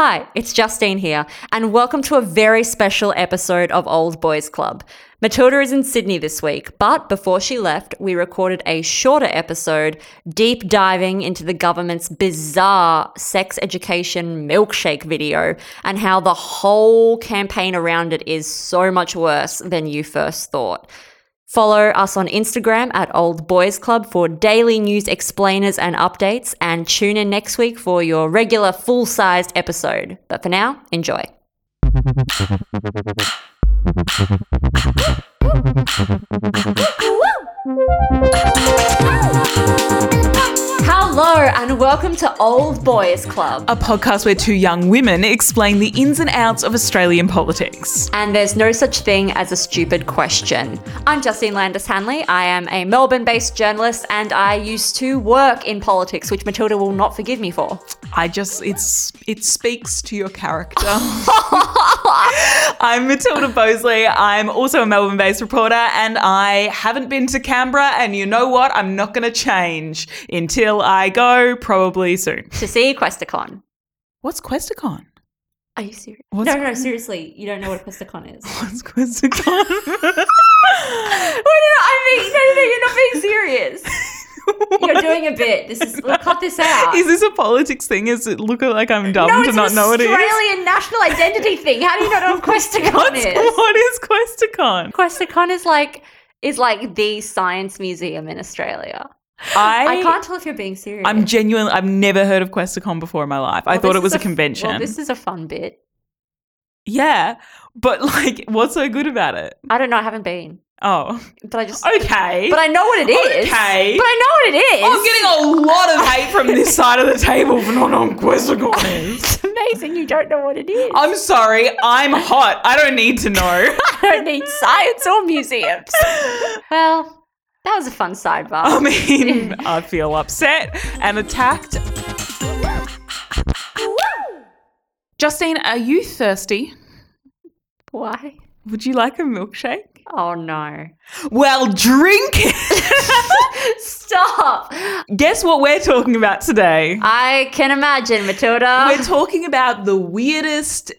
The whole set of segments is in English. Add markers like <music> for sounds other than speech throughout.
Hi, it's Justine here, and welcome to a very special episode of Old Boys Club. Matilda is in Sydney this week, but before she left, we recorded a shorter episode deep diving into the government's bizarre sex education milkshake video and how the whole campaign around it is so much worse than you first thought. Follow us on Instagram at Old Boys Club for daily news explainers and updates, and tune in next week for your regular full sized episode. But for now, enjoy. Hello, and welcome to Old Boys Club. a podcast where two young women explain the ins and outs of Australian politics. And there's no such thing as a stupid question. I'm Justine Landis Hanley. I am a Melbourne based journalist and I used to work in politics, which Matilda will not forgive me for. I just it's it speaks to your character. <laughs> I'm Matilda Boseley. I'm also a Melbourne-based reporter, and I haven't been to Canberra. And you know what? I'm not going to change until I go, probably soon. To see Questacon. What's Questacon? Are you serious? What's no, no, seriously. You don't know what a Questacon is. <laughs> What's Questacon? <laughs> Wait, no, I mean, no, no, no, you're not being serious. <laughs> You're doing a bit. This is, we'll cut this out. Is this a politics thing? Is it look like I'm dumb no, to not know what it is? Australian national identity thing. How do you not know what Questacon What's, is? what is Questacon? Questacon is like is like the science museum in Australia. I, I can't tell if you're being serious. I'm genuinely. I've never heard of Questacon before in my life. I thought it was a, a convention. Well, this is a fun bit. yeah, but like, what's so good about it? I don't know. I haven't been, Oh, but I just. okay. But I know what it is. Okay. But I know what it is. I'm getting a lot of hate from this <laughs> side of the table for not knowing Questacon <laughs> is. It's amazing. You don't know what it is. I'm sorry. I'm hot. I don't need to know. <laughs> I don't need science or museums. well, that was a fun sidebar. I mean, <laughs> I feel upset and attacked. Justine, are you thirsty? Why? Would you like a milkshake? Oh no! Well, drink it. <laughs> Stop! Guess what we're talking about today? I can imagine, Matilda. We're talking about the weirdest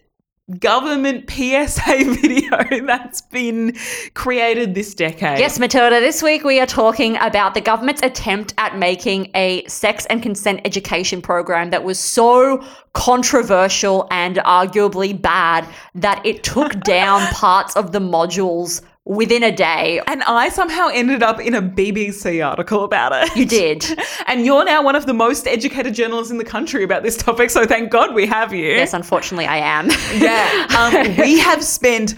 government PSA <laughs> video that's been created this decade. Yes, Matilda, this week we are talking about the government's attempt at making a sex and consent education program that was so controversial and arguably bad that it took down <laughs> parts of the modules within a day. And I somehow ended up in a BBC article about it. You did. <laughs> And you're now one of the most educated journalists in the country about this topic, so thank God we have you. Yes, unfortunately, I am. <laughs> Yeah. Um, <laughs> we have spent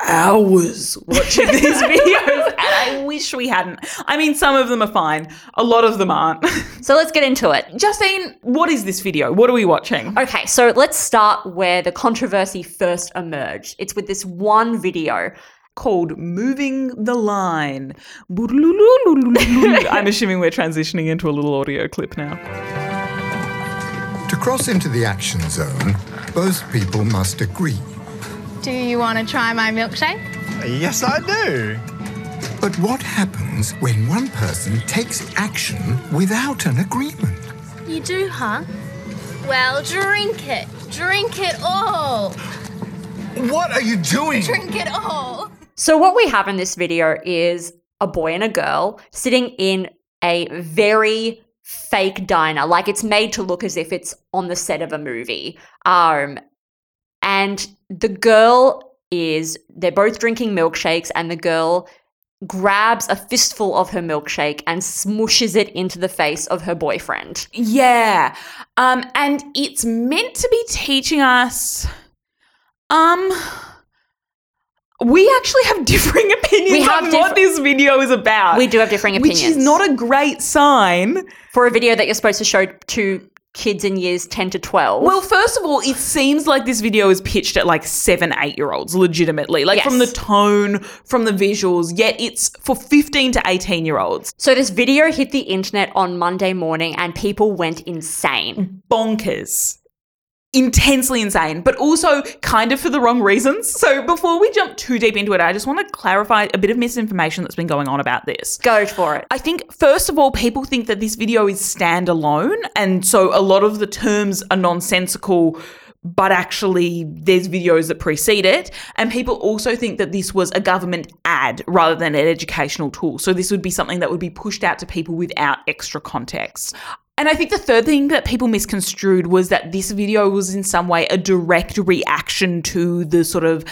hours watching these videos, and I wish we hadn't. I mean, some of them are fine, a lot of them aren't. so let's get into it. Justine, what is this video? What are we watching? Okay, so let's start where the controversy first emerged. It's with this one video. Called Moving the Line. <laughs> I'm assuming we're transitioning into a little audio clip now. To cross into the action zone, both people must agree. Do you want to try my milkshake? Yes, I do. But what happens when one person takes action without an agreement? You do, huh? Well, drink it. Drink it all. What are you doing? Drink it all. So, what we have in this video is a boy and a girl sitting in a very fake diner. Like it's made to look as if it's on the set of a movie. Um, and the girl is, they're both drinking milkshakes, and the girl grabs a fistful of her milkshake and smushes it into the face of her boyfriend. Yeah. Um, and it's meant to be teaching us. Um. We actually have differing <laughs> opinions have on diff- what this video is about. We do have differing opinions. Which is not a great sign. for a video that you're supposed to show to kids in years 10 to 12. Well, first of all, it seems like this video is pitched at like seven, eight year olds, legitimately. Like from the tone, from the visuals, yet it's for 15 to 18 year olds. So this video hit the internet on Monday morning and people went insane. Bonkers. Intensely insane, but also kind of for the wrong reasons. So before we jump too deep into it, I just want to clarify a bit of misinformation that's been going on about this. Go for it. I think, first of all, people think that this video is standalone. And so a lot of the terms are nonsensical but actually there's videos that precede it. And people also think that this was a government ad rather than an educational tool. So this would be something that would be pushed out to people without extra context. And I think the third thing that people misconstrued was that this video was in some way a direct reaction to the sort of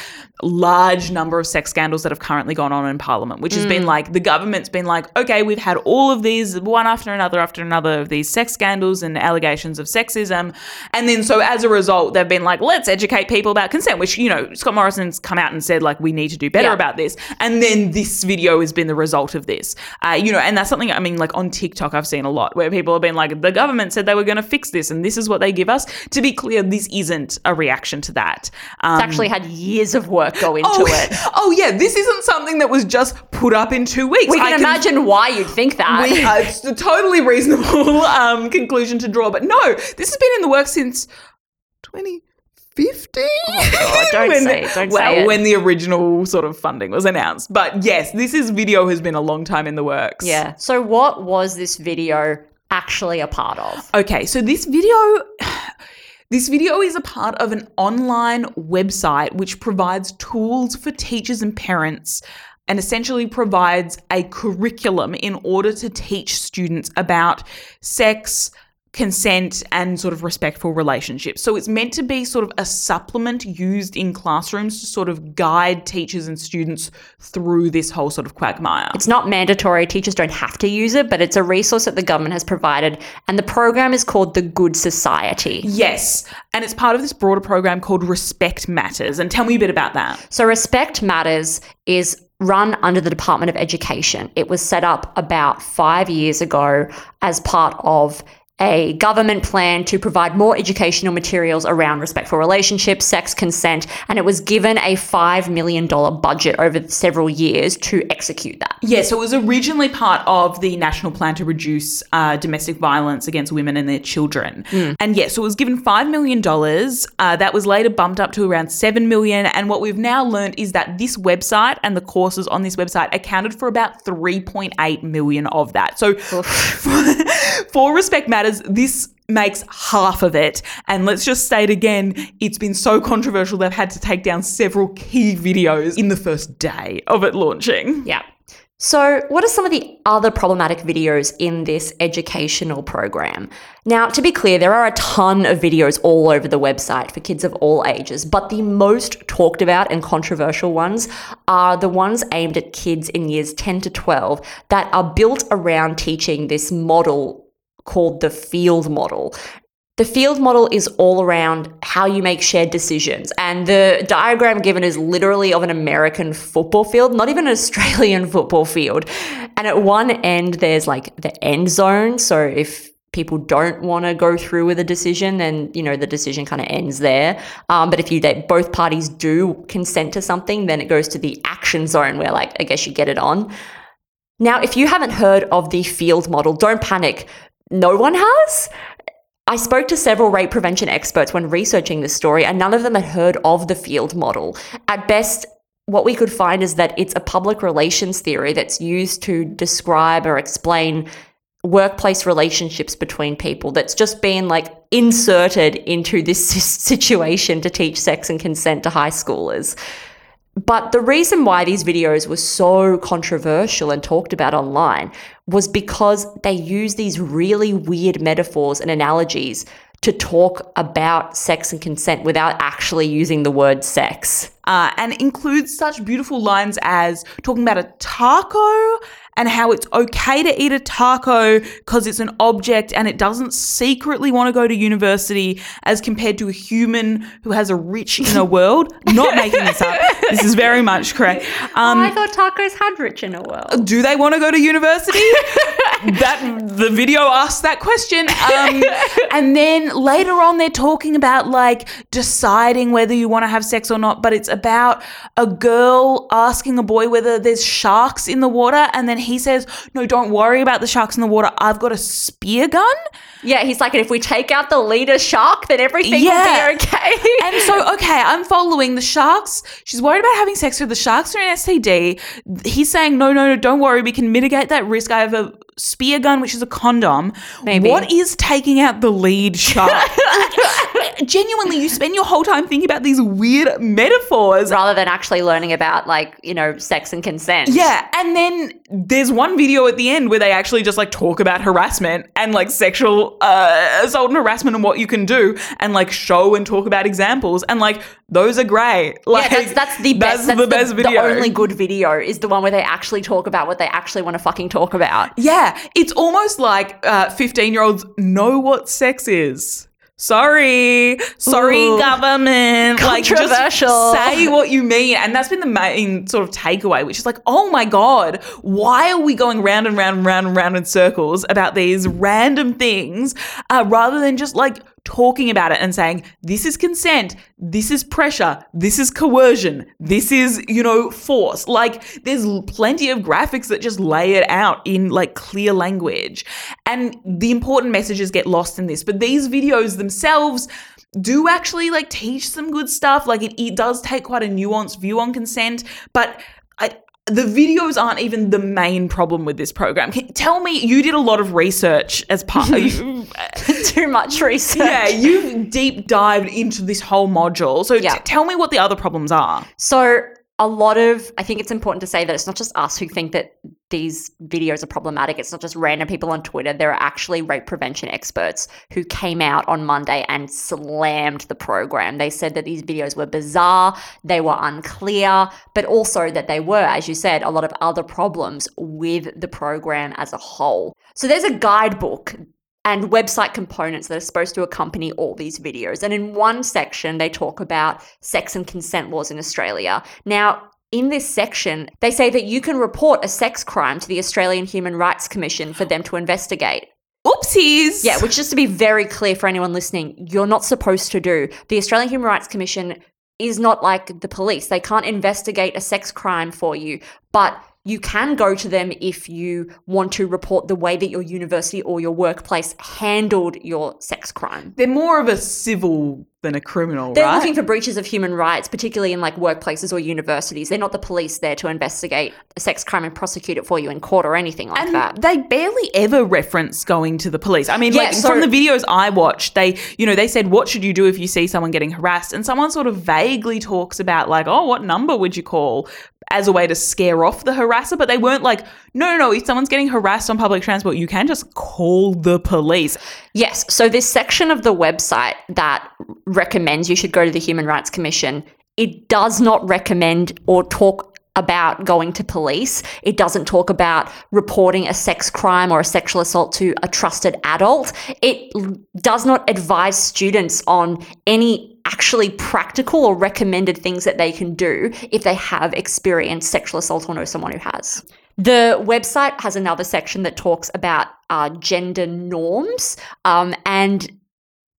large number of sex scandals that have currently gone on in Parliament, which has been like the government's been like, okay, we've had all of these one after another after another of these sex scandals and allegations of sexism. And then so as a result, they've been like, let's educate people about consent, which, you know, Scott Morrison's come out and said, like, we need to do better Yeah. about this. And then this video has been the result of this. Uh, you know, and that's something, I mean, like on TikTok, I've seen a lot where people have been like, the government said they were going to fix this and this is what they give us. To be clear, this isn't a reaction to that. Um, It's actually had years of work go into oh, it. <laughs> oh, yeah, this isn't something that was just put up in two weeks. We I can imagine why you'd think that. we, uh, it's a totally reasonable <laughs> um, conclusion to draw. But no, this has been in the works since 2015. Oh, don't <laughs> When- say it, don't well, say it. when the original sort of funding was announced. But yes, this is video has been a long time in the works. yeah. So what was this video actually a part of? Okay, so this video <sighs> this video is a part of an online website which provides tools for teachers and parents and essentially provides a curriculum in order to teach students about sex, consent and sort of respectful relationships. So it's meant to be sort of a supplement used in classrooms to sort of guide teachers and students through this whole sort of quagmire. It's not mandatory. Teachers don't have to use it, but it's a resource that the government has provided. And the program is called the Good Society. Yes, and it's part of this broader program called Respect Matters. And tell me a bit about that. So, Respect Matters is run under the Department of Education. It was set up about five years ago as part of a government plan to provide more educational materials around respectful relationships, sex consent, and it was given a $5 million budget over several years to execute that. Yeah, so it was originally part of the National Plan to Reduce uh, Domestic Violence Against Women and Their Children. And yeah, so it was given $5 million. Uh, that was later bumped up to around 7 million. And what we've now learned is that this website and the courses on this website accounted for about 3.8 million of that. So <laughs> for Respect Matters, this makes half of it. And let's just state again, it's been so controversial they've had to take down several key videos in the first day of it launching. Yeah. So, what are some of the other problematic videos in this educational program? Now, to be clear, there are a ton of videos all over the website for kids of all ages, but the most talked about and controversial ones are the ones aimed at kids in years 10 to 12 that are built around teaching this model called the field model. The field model is all around how you make shared decisions. And the diagram given is literally of an American football field, not even an <laughs> Australian football field. And at one end, there's like the end zone. So if people don't want to go through with a decision, then, you know, the decision kind of ends there. Um, but if you, they, both parties do consent to something, then it goes to the action zone where, like, I guess you get it on. Now, if you haven't heard of the field model, don't panic. No one has. I spoke to several rape prevention experts when researching this story, and none of them had heard of the field model. At best, what we could find is that it's a public relations theory that's used to describe or explain workplace relationships between people that's just been like inserted into this <laughs> situation to teach sex and consent to high schoolers. But the reason why these videos were so controversial and talked about online was because they use these really weird metaphors and analogies to talk about sex and consent without actually using the word sex. Uh, and includes such beautiful lines as talking about a taco and how it's okay to eat a taco because it's an object and it doesn't secretly want to go to university as compared to a human who has a rich inner <laughs> world. Not making this up. This is very much correct. Um, I thought tacos had rich inner world. do they want to go to university? <laughs> that the video asks that question. Um, and then later on, they're talking about like deciding whether you want to have sex or not. But it's about a girl asking a boy whether there's sharks in the water, and then he says, "No, don't worry about the sharks in the water. I've got a spear gun." Yeah, he's like, and if we take out the leader shark, then everything Yeah. will be okay. <laughs> And so, okay, I'm following the sharks. She's worried about having sex with the sharks or an STD. He's saying, no, no, no, don't worry. We can mitigate that risk. I have a spear gun, which is a condom. Maybe. What is taking out the lead shark? <laughs> genuinely, you spend your whole time thinking about these weird metaphors. Rather than actually learning about like, you know, sex and consent. Yeah, and then there's one video at the end where they actually just like talk about harassment and like sexual uh, assault and harassment and what you can do, and like show and talk about examples, and like those are great. Like yeah, that's, that's the best. That's the best video. The only good video is the one where they actually talk about what they actually want to fucking talk about. Yeah, it's almost like uh, 15 year olds know what sex is. Sorry, sorry, Ooh. government. Controversial. Like, just say what you mean, and that's been the main sort of takeaway, which is like, oh my god, why are we going round and round and round and round in circles about these random things, uh, rather than just like talking about it and saying, this is consent, this is pressure, this is coercion, this is, you know, force. Like, there's plenty of graphics that just lay it out in like clear language. And the important messages get lost in this. But these videos themselves, do actually like teach some good stuff. Like it, it does take quite a nuanced view on consent, but the videos aren't even the main problem with this program. Can, tell me, you did a lot of research as part. you, <laughs> Too much research. yeah, you've deep dived into this whole module. So t- Yeah. tell me what the other problems are. So a lot of I think it's important to say that it's not just us who think that these videos are problematic. It's not just random people on Twitter. There are actually rape prevention experts who came out on Monday and slammed the program. They said that these videos were bizarre, they were unclear, but also that they were, as you said, a lot of other problems with the program as a whole. So there's a guidebook and website components that are supposed to accompany all these videos. And in one section, they talk about sex and consent laws in Australia. Now, in this section, they say that you can report a sex crime to the Australian Human Rights Commission for them to investigate. Oopsies. Yeah, which just to be very clear for anyone listening, you're not supposed to do. The Australian Human Rights Commission is not like the police. They can't investigate a sex crime for you, but you can go to them if you want to report the way that your university or your workplace handled your sex crime. They're more of a civil than a criminal, They're right? looking for breaches of human rights, particularly in like workplaces or universities. They're not the police there to investigate a sex crime and prosecute it for you in court or anything like and that. they barely ever reference going to the police. I mean, Yeah, like so- from the videos I watched, they, you know, they said, "What should you do if you see someone getting harassed?" And someone sort of vaguely talks about, like, "Oh, what number would you call?" As a way to scare off the harasser, but they weren't like, no, no, no. If someone's getting harassed on public transport, you can just call the police. Yes. So this section of the website that recommends you should go to the Human Rights Commission, it does not recommend or talk about going to police. It doesn't talk about reporting a sex crime or a sexual assault to a trusted adult. It does not advise students on any actually practical or recommended things that they can do if they have experienced sexual assault or know someone who has. The website has another section that talks about uh, gender norms um, and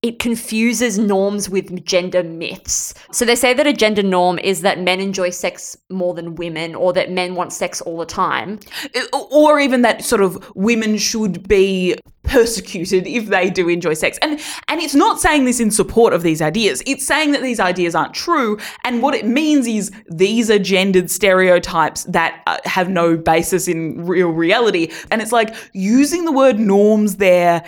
it confuses norms with gender myths. So they say that a gender norm is that men enjoy sex more than women or that men want sex all the time. or even that sort of women should be persecuted if they do enjoy sex. And and it's not saying this in support of these ideas. It's saying that these ideas aren't true and what it means is these are gendered stereotypes that uh, have no basis in real reality. And it's like using the word norms there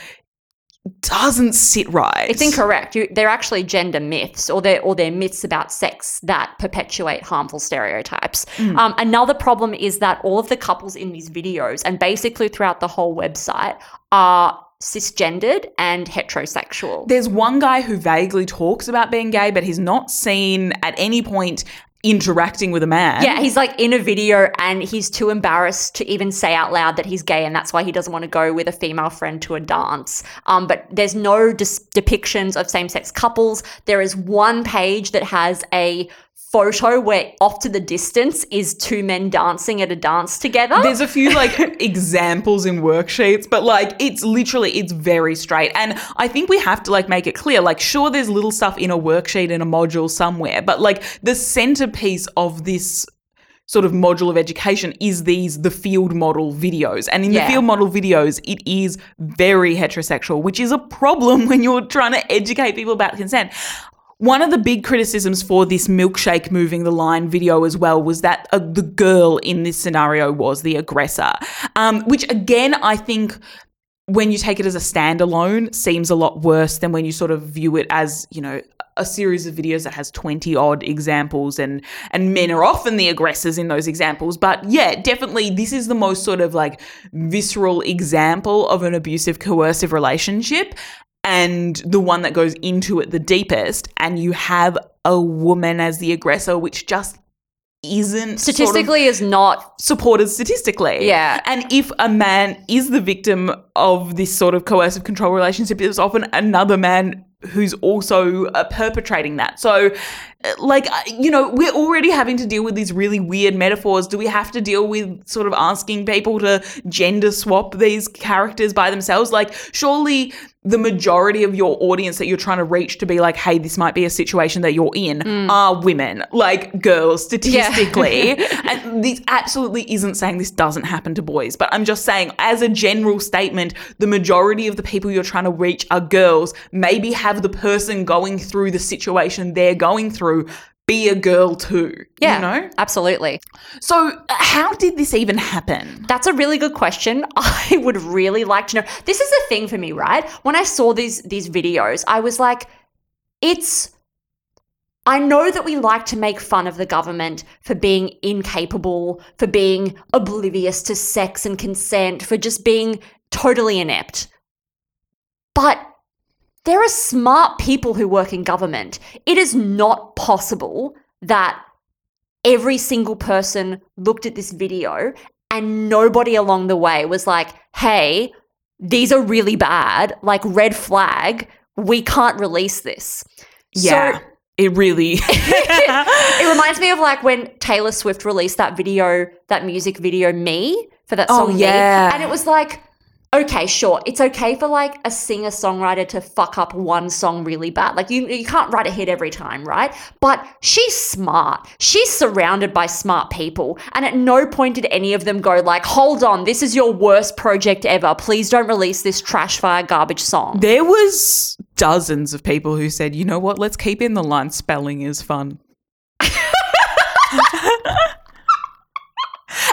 doesn't sit right. It's incorrect. You, they're actually gender myths, or they're or they're myths about sex that perpetuate harmful stereotypes. Um, another problem is that all of the couples in these videos, and basically throughout the whole website, are cisgendered and heterosexual. There's one guy who vaguely talks about being gay, but he's not seen at any point interacting with a man. Yeah, he's like in a video and he's too embarrassed to even say out loud that he's gay, and that's why he doesn't want to go with a female friend to a dance. Um, but there's no dis- depictions of same sex couples. There is one page that has a photo where off to the distance is two men dancing at a dance together. There's a few like <laughs> examples in worksheets, but like it's literally it's very straight. And I think we have to like make it clear. Like, sure, there's little stuff in a worksheet in a module somewhere, but like the centerpiece of this sort of module of education is these the field model videos. And in Yeah. the field model videos, it is very heterosexual, which is a problem <laughs> when you're trying to educate people about consent. One of the big criticisms for this milkshake moving the line video as well was that uh, the girl in this scenario was the aggressor, um, which again I think when you take it as a standalone seems a lot worse than when you sort of view it as you know a series of videos that has 20 odd examples and and men are often the aggressors in those examples. But yeah definitely this is the most sort of like visceral example of an abusive coercive relationship and the one that goes into it the deepest and you have a woman as the aggressor which just isn't sort of- Statistically, is not. supported statistically. Yeah. And if a man is the victim of this sort of coercive control relationship, there's often another man who's also uh, perpetrating that. So, uh, like, uh, you know, we're already having to deal with these really weird metaphors. Do we have to deal with sort of asking people to gender swap these characters by themselves? Like, surely the majority of your audience that you're trying to reach to be like, hey, this might be a situation that you're in mm. are women, like girls, statistically. <laughs> and this absolutely isn't saying this doesn't happen to boys, but I'm just saying, as a general statement, the majority of the people you're trying to reach are girls. Maybe have the person going through the situation they're going through be a girl too. Yeah, You know? absolutely. So, uh, how did this even happen? That's a really good question. <laughs> I would really like to know. This is the thing for me, right? When I saw these these videos, I was like, it's I know that we like to make fun of the government for being incapable, for being oblivious to sex and consent, for just being totally inept. But there are smart people who work in government. It is not possible that every single person looked at this video and nobody along the way was like, hey, these are really bad, like red flag, we can't release this. Yeah. So it really. <laughs> <laughs> it reminds me of like when Taylor Swift released that video, that music video, Me, for that Oh, song, Me. yeah. And it was like, okay, sure, it's okay for like a singer songwriter to fuck up one song really bad. Like you, you can't write a hit every time, right? But she's smart. She's surrounded by smart people. And at no point did any of them go like, hold on, this is your worst project ever. Please don't release this trash fire garbage song. There was dozens of people who said, "You know what? Let's keep in the line. Spelling is fun." <laughs>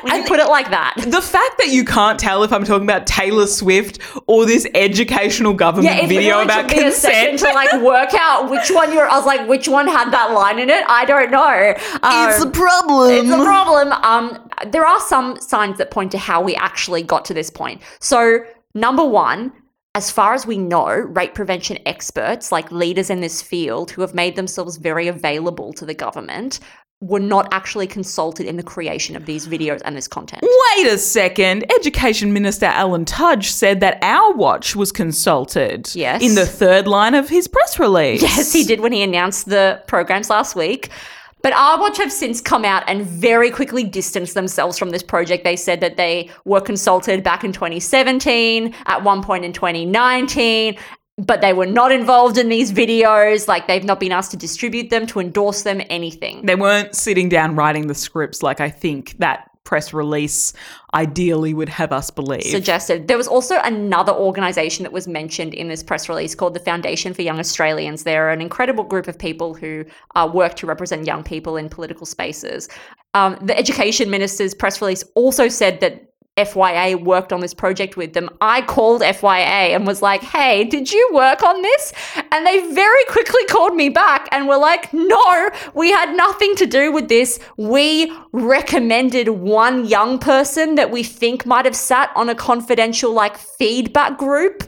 When you put it like that. The fact that you can't tell if I'm talking about Taylor Swift or this educational government Yeah, video really about took me a consent, to like <laughs> work out which one you're. I was like, which one had that line in it? I don't know. Um, it's a problem. it's a problem. Um, there are some signs that point to how we actually got to this point. So, number one, as far as we know, rape prevention experts, like leaders in this field who have made themselves very available to the government, were not actually consulted in the creation of these videos and this content. Wait a second. Education Minister Alan Tudge said that Our Watch was consulted. Yes. In the third line of his press release. Yes, he did when he announced the programs last week. But our watch have since come out and very quickly distanced themselves from this project. They said that they were consulted back in 2017, at one point in 2019, but they were not involved in these videos. Like they've not been asked to distribute them, to endorse them, anything. They weren't sitting down writing the scripts like I think that press release ideally would have us believe. suggested. There was also another organization that was mentioned in this press release called the Foundation for Young Australians. They're an incredible group of people who uh, work to represent young people in political spaces. Um, the education minister's press release also said that FYA worked on this project with them. I called FYA and was like, hey, did you work on this? And they very quickly called me back and were like, no, we had nothing to do with this. We recommended one young person that we think might have sat on a confidential, like, feedback group.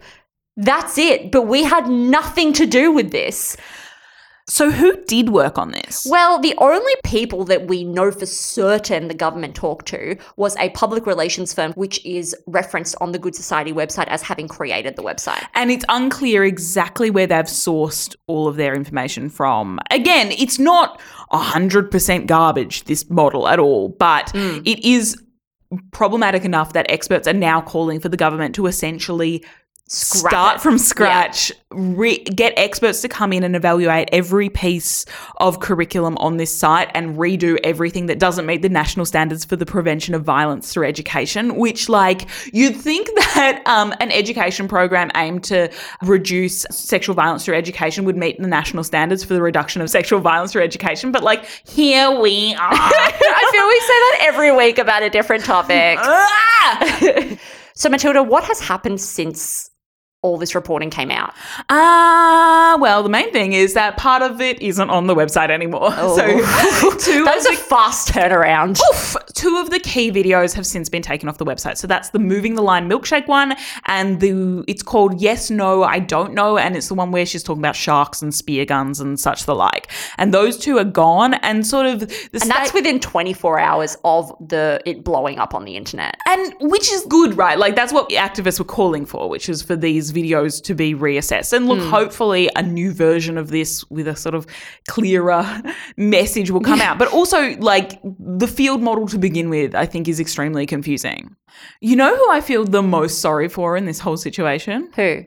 That's it. But we had nothing to do with this. So who did work on this? Well, the only people that we know for certain the government talked to was a public relations firm, which is referenced on the Good Society website as having created the website. and it's unclear exactly where they've sourced all of their information from. Again, it's not 100% garbage, this model at all, but mm. it is problematic enough that experts are now calling for the government to essentially Scrap start it. from scratch, re- get experts to come in and evaluate every piece of curriculum on this site and redo everything that doesn't meet the national standards for the prevention of violence through education. Which, like, you'd think <laughs> that um, an education program aimed to reduce sexual violence through education would meet the national standards for the reduction of sexual violence through education, but like, here we are. <laughs> I feel we say that every week about a different topic. <laughs> Ah! So, Matilda, what has happened since all this reporting came out? Ah, well, the main thing is that part of it isn't on the website anymore. <laughs> So, <laughs> two That was of a the fast turnaround. Oof. Two of the key videos have since been taken off the website. So that's the moving the line milkshake one, and the it's called Yes No I Don't Know, and it's the one where she's talking about sharks and spear guns and such the like. And those two are gone, and sort of the And that's within 24 hours of the it blowing up on the internet. and which is good, right? Like that's what activists were calling for, which is for these videos to be reassessed. And look, hmm. hopefully a new version of this with a sort of clearer <laughs> message will come out. But also, like the field model to begin with, I think is extremely confusing. You know who I feel the most sorry for in this whole situation? Who?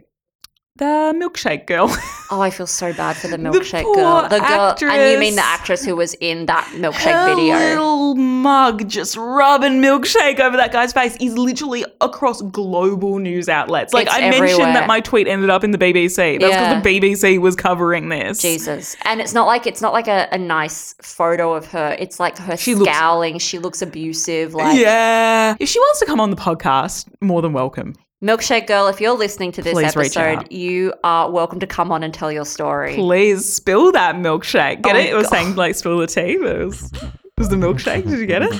The milkshake girl. Oh, I feel so bad for the milkshake poor girl. The girl, and you mean the actress. actress who was in that milkshake video? little mug just rubbing milkshake over that guy's face is literally across global news outlets. Like It's I mentioned that my tweet ended up in the BBC. That's Yeah. the BBC was covering this. Jesus, and it's not like it's not like a, a nice photo of her. It's like her She looks- scowling. she looks abusive. Like Yeah. If she wants to come on the podcast, more than welcome. Milkshake girl. If you're listening to this Please episode, you are welcome to come on and tell your story. Please spill that milkshake. Get Oh it? It was God. saying like spill the tea, but it was, it was the milkshake. Did you get it?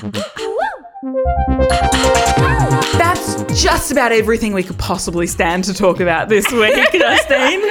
That's just about everything we could possibly stand to talk about this week, <laughs> Justine.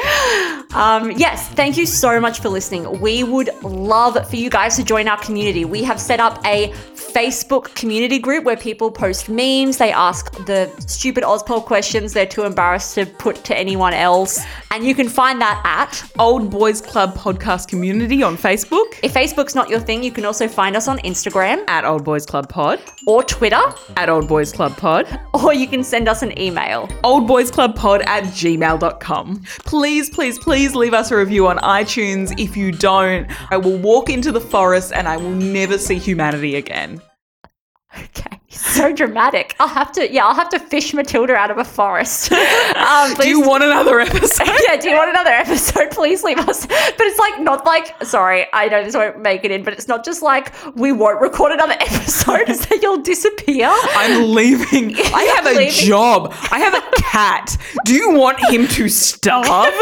Um, yes, thank you so much for listening. We would love for you guys to join our community. We have set up a Facebook community group where people post memes, they ask the stupid Ozpol questions they're too embarrassed to put to anyone else. And you can find that at, Old Boys Club podcast community on Facebook if Facebook's not your thing, you can also find us on Instagram at Old Boys Club Pod, or Twitter, at Old Boys Club Pod, or you can send us an email. oldboysclubpod at gmail.com. Please, please, please leave us a review on iTunes. If you don't, I will walk into the forest and I will never see humanity again. Okay. So dramatic. I'll have to, yeah, I'll have to fish Matilda out of a forest. <laughs> um, Do you want another episode? <laughs> yeah, do you want another episode? <laughs> Please leave us. But it's like not like sorry, I know this won't make it in, but it's not just like we won't record another episode, it's that you'll disappear. I'm leaving. I have a leaving. job. I have a cat. Do you want him to starve?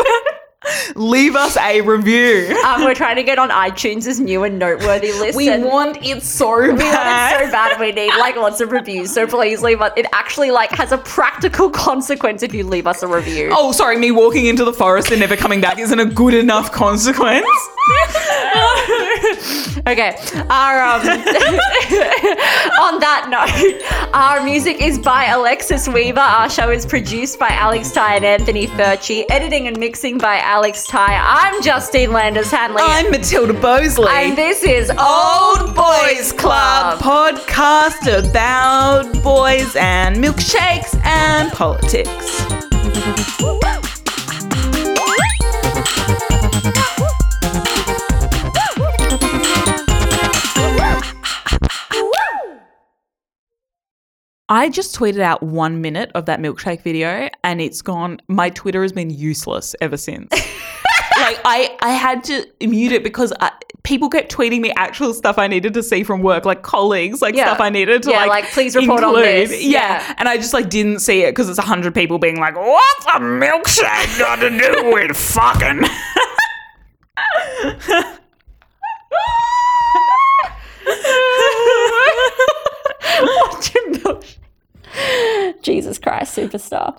Leave us a review. Um, we're trying to get on iTunes' new and noteworthy list. We and want it so we want bad. it so bad. We need like lots of reviews. So please leave us. It actually like has a practical consequence if you leave us a review. Oh, sorry, me walking into the forest and never coming back isn't a good enough consequence. <laughs> <laughs> Okay. Our um, <laughs> on that note, our music is by Alexis Weaver. Our show is produced by Alex Ty and Anthony Furchi. Editing and mixing by Alex Ty. I'm Justine Landis Hanley. I'm Matilda Boseley. and this is Old Boys Club podcast about boys and milkshakes and politics. I just tweeted out one minute of that milkshake video and it's gone. My Twitter has been useless ever since. <laughs> like I, I had to mute it because I, people kept tweeting me actual stuff I needed to see from work, like colleagues, like Yeah. stuff I needed to Yeah, like, like, please report on include. this. Yeah. Yeah. and I just like didn't see it because it's a hundred people being like, "What's a milkshake got to do with fucking?" <laughs> <laughs> Jesus Christ, superstar.